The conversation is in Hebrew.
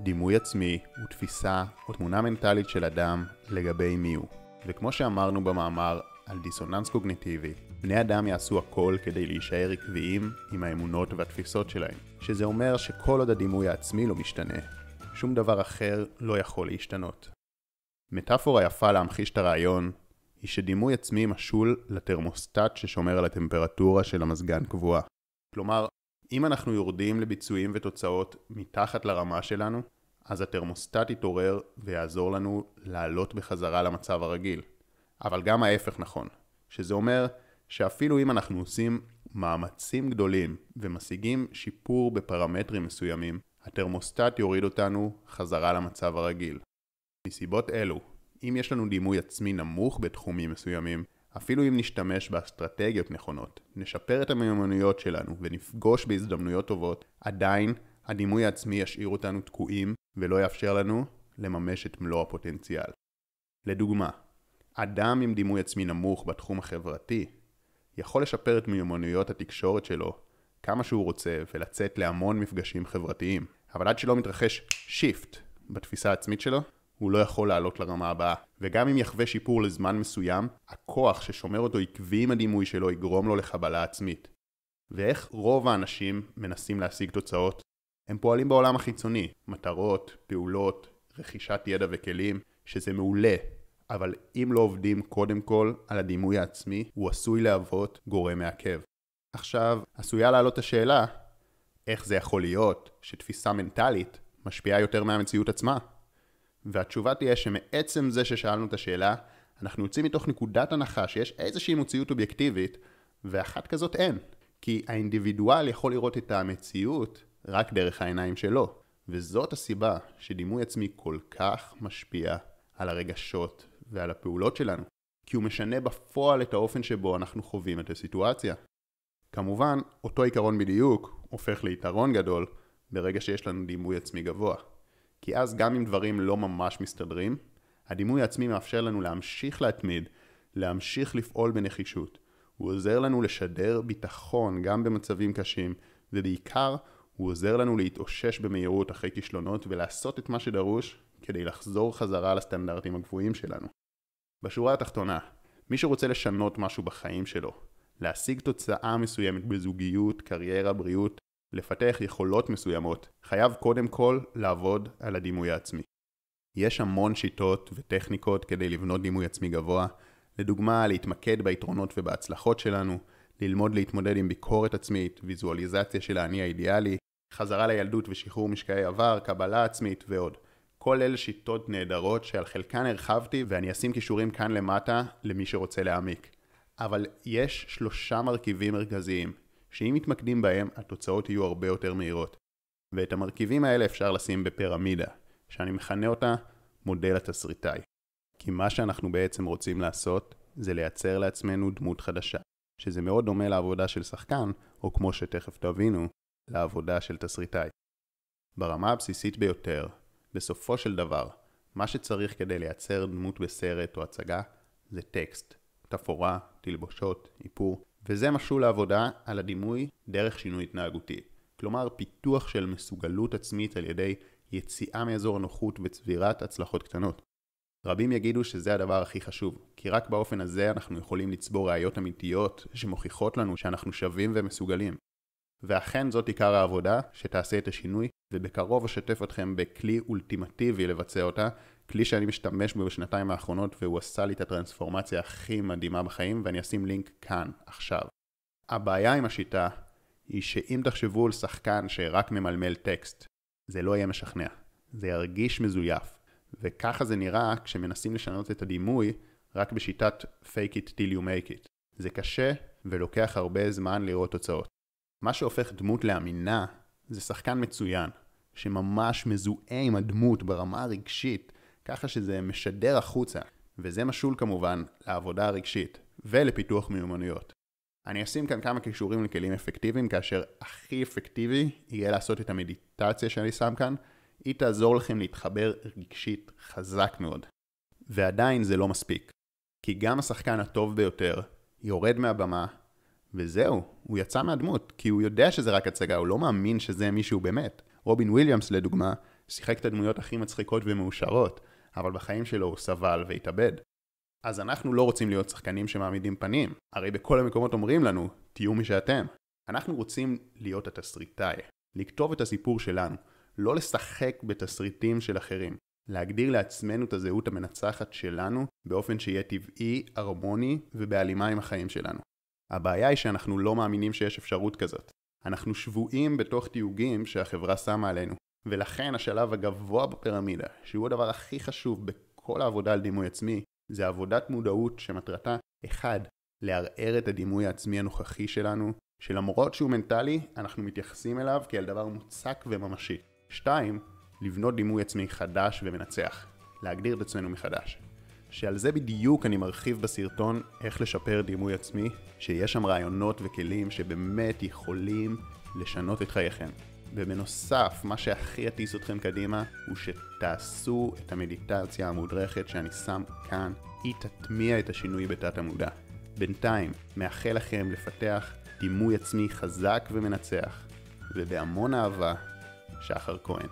דימוי עצמי הוא תפיסה או תמונה מנטלית של אדם לגבי מי הוא. וכמו שאמרנו במאמר על דיסוננס קוגניטיבי, בני אדם יעשו הכל כדי להישאר עקביים עם האמונות והתפיסות שלהם, שזה אומר שכל עוד הדימוי העצמי לא משתנה, שום דבר אחר לא יכול להשתנות. מטאפורה יפה להמחיש את הרעיון היא שדימוי עצמי משול לתרמוסטט ששומר על הטמפרטורה של המזגן קבועה. כלומר, אם אנחנו יורדים לביצועים ותוצאות מתחת לרמה שלנו, אז התרמוסטט יתעורר ויעזור לנו לעלות בחזרה למצב הרגיל. אבל גם ההפך נכון, שזה אומר שאפילו אם אנחנו עושים מאמצים גדולים ומשיגים שיפור בפרמטרים מסוימים, התרמוסטט יוריד אותנו חזרה למצב הרגיל. מסיבות אלו, אם יש לנו דימוי עצמי נמוך בתחומים מסוימים, אפילו אם נשתמש באסטרטגיות נכונות, נשפר את המיומנויות שלנו ונפגוש בהזדמנויות טובות, עדיין הדימוי העצמי ישאיר אותנו תקועים ולא יאפשר לנו לממש את מלוא הפוטנציאל. לדוגמה, אדם עם דימוי עצמי נמוך בתחום החברתי יכול לשפר את מיומנויות התקשורת שלו כמה שהוא רוצה ולצאת להמון מפגשים חברתיים, אבל עד שלא מתרחש שיפט בתפיסה העצמית שלו, הוא לא יכול לעלות לרמה הבאה. וגם אם יחווה שיפור לזמן מסוים, הכוח ששומר אותו עקבי עם הדימוי שלו יגרום לו לחבלה עצמית. ואיך רוב האנשים מנסים להשיג תוצאות? הם פועלים בעולם החיצוני, מטרות, פעולות, רכישת ידע וכלים, שזה מעולה, אבל אם לא עובדים קודם כל על הדימוי העצמי, הוא עשוי להוות גורם מעכב. עכשיו, עשויה לעלות השאלה, איך זה יכול להיות שתפיסה מנטלית משפיעה יותר מהמציאות עצמה? והתשובה תהיה שמעצם זה ששאלנו את השאלה, אנחנו יוצאים מתוך נקודת הנחה שיש איזושהי מציאות אובייקטיבית, ואחת כזאת אין. כי האינדיבידואל יכול לראות את המציאות רק דרך העיניים שלו. וזאת הסיבה שדימוי עצמי כל כך משפיע על הרגשות ועל הפעולות שלנו. כי הוא משנה בפועל את האופן שבו אנחנו חווים את הסיטואציה. כמובן, אותו עיקרון בדיוק הופך ליתרון גדול ברגע שיש לנו דימוי עצמי גבוה. כי אז גם אם דברים לא ממש מסתדרים, הדימוי העצמי מאפשר לנו להמשיך להתמיד, להמשיך לפעול בנחישות. הוא עוזר לנו לשדר ביטחון גם במצבים קשים, ובעיקר הוא עוזר לנו להתאושש במהירות אחרי כישלונות ולעשות את מה שדרוש כדי לחזור חזרה לסטנדרטים הגבוהים שלנו. בשורה התחתונה, מי שרוצה לשנות משהו בחיים שלו, להשיג תוצאה מסוימת בזוגיות, קריירה, בריאות, לפתח יכולות מסוימות, חייב קודם כל לעבוד על הדימוי העצמי. יש המון שיטות וטכניקות כדי לבנות דימוי עצמי גבוה, לדוגמה להתמקד ביתרונות ובהצלחות שלנו, ללמוד להתמודד עם ביקורת עצמית, ויזואליזציה של האני האידיאלי, חזרה לילדות ושחרור משקעי עבר, קבלה עצמית ועוד. כל אלה שיטות נהדרות שעל חלקן הרחבתי ואני אשים קישורים כאן למטה למי שרוצה להעמיק. אבל יש שלושה מרכיבים מרכזיים שאם מתמקדים בהם, התוצאות יהיו הרבה יותר מהירות. ואת המרכיבים האלה אפשר לשים בפירמידה, שאני מכנה אותה מודל התסריטאי. כי מה שאנחנו בעצם רוצים לעשות, זה לייצר לעצמנו דמות חדשה, שזה מאוד דומה לעבודה של שחקן, או כמו שתכף תבינו, לעבודה של תסריטאי. ברמה הבסיסית ביותר, בסופו של דבר, מה שצריך כדי לייצר דמות בסרט או הצגה, זה טקסט, תפאורה, תלבושות, איפור, וזה משול לעבודה על הדימוי דרך שינוי התנהגותי. כלומר, פיתוח של מסוגלות עצמית על ידי יציאה מאזור הנוחות וצבירת הצלחות קטנות. רבים יגידו שזה הדבר הכי חשוב, כי רק באופן הזה אנחנו יכולים לצבור ראיות אמיתיות שמוכיחות לנו שאנחנו שווים ומסוגלים. ואכן זאת עיקר העבודה שתעשה את השינוי, ובקרוב אשתף אתכם בכלי אולטימטיבי לבצע אותה, כלי שאני משתמש בו בשנתיים האחרונות והוא עשה לי את הטרנספורמציה הכי מדהימה בחיים ואני אשים לינק כאן, עכשיו. הבעיה עם השיטה היא שאם תחשבו על שחקן שרק ממלמל טקסט, זה לא יהיה משכנע, זה ירגיש מזויף, וככה זה נראה כשמנסים לשנות את הדימוי רק בשיטת fake it till you make it. זה קשה ולוקח הרבה זמן לראות תוצאות. מה שהופך דמות לאמינה זה שחקן מצוין, שממש מזוהה עם הדמות ברמה הרגשית, ככה שזה משדר החוצה, וזה משול כמובן לעבודה הרגשית ולפיתוח מיומנויות. אני אשים כאן כמה קישורים לכלים אפקטיביים, כאשר הכי אפקטיבי יהיה לעשות את המדיטציה שאני שם כאן, היא תעזור לכם להתחבר רגשית חזק מאוד. ועדיין זה לא מספיק, כי גם השחקן הטוב ביותר יורד מהבמה, וזהו, הוא יצא מהדמות, כי הוא יודע שזה רק הצגה, הוא לא מאמין שזה מישהו באמת. רובין וויליאמס לדוגמה, שיחק את הדמויות הכי מצחיקות ומאושרות, אבל בחיים שלו הוא סבל והתאבד. אז אנחנו לא רוצים להיות שחקנים שמעמידים פנים, הרי בכל המקומות אומרים לנו, תהיו מי שאתם. אנחנו רוצים להיות התסריטאי, לכתוב את הסיפור שלנו, לא לשחק בתסריטים של אחרים, להגדיר לעצמנו את הזהות המנצחת שלנו באופן שיהיה טבעי, הרמוני ובהלימה עם החיים שלנו. הבעיה היא שאנחנו לא מאמינים שיש אפשרות כזאת. אנחנו שבויים בתוך תיוגים שהחברה שמה עלינו, ולכן השלב הגבוה בפירמידה, שהוא הדבר הכי חשוב בכל העבודה על דימוי עצמי, זה עבודת מודעות שמטרתה 1. לערער את הדימוי העצמי הנוכחי שלנו, שלמרות שהוא מנטלי, אנחנו מתייחסים אליו כאל דבר מוצק וממשי. 2. לבנות דימוי עצמי חדש ומנצח, להגדיר את עצמנו מחדש. שעל זה בדיוק אני מרחיב בסרטון איך לשפר דימוי עצמי, שיש שם רעיונות וכלים שבאמת יכולים לשנות את חייכם. ובנוסף, מה שהכי יטיס אתכם קדימה, הוא שתעשו את המדיטציה המודרכת שאני שם כאן, היא תטמיע את השינוי בתת המודע. בינתיים, מאחל לכם לפתח דימוי עצמי חזק ומנצח, ובהמון אהבה, שחר כהן.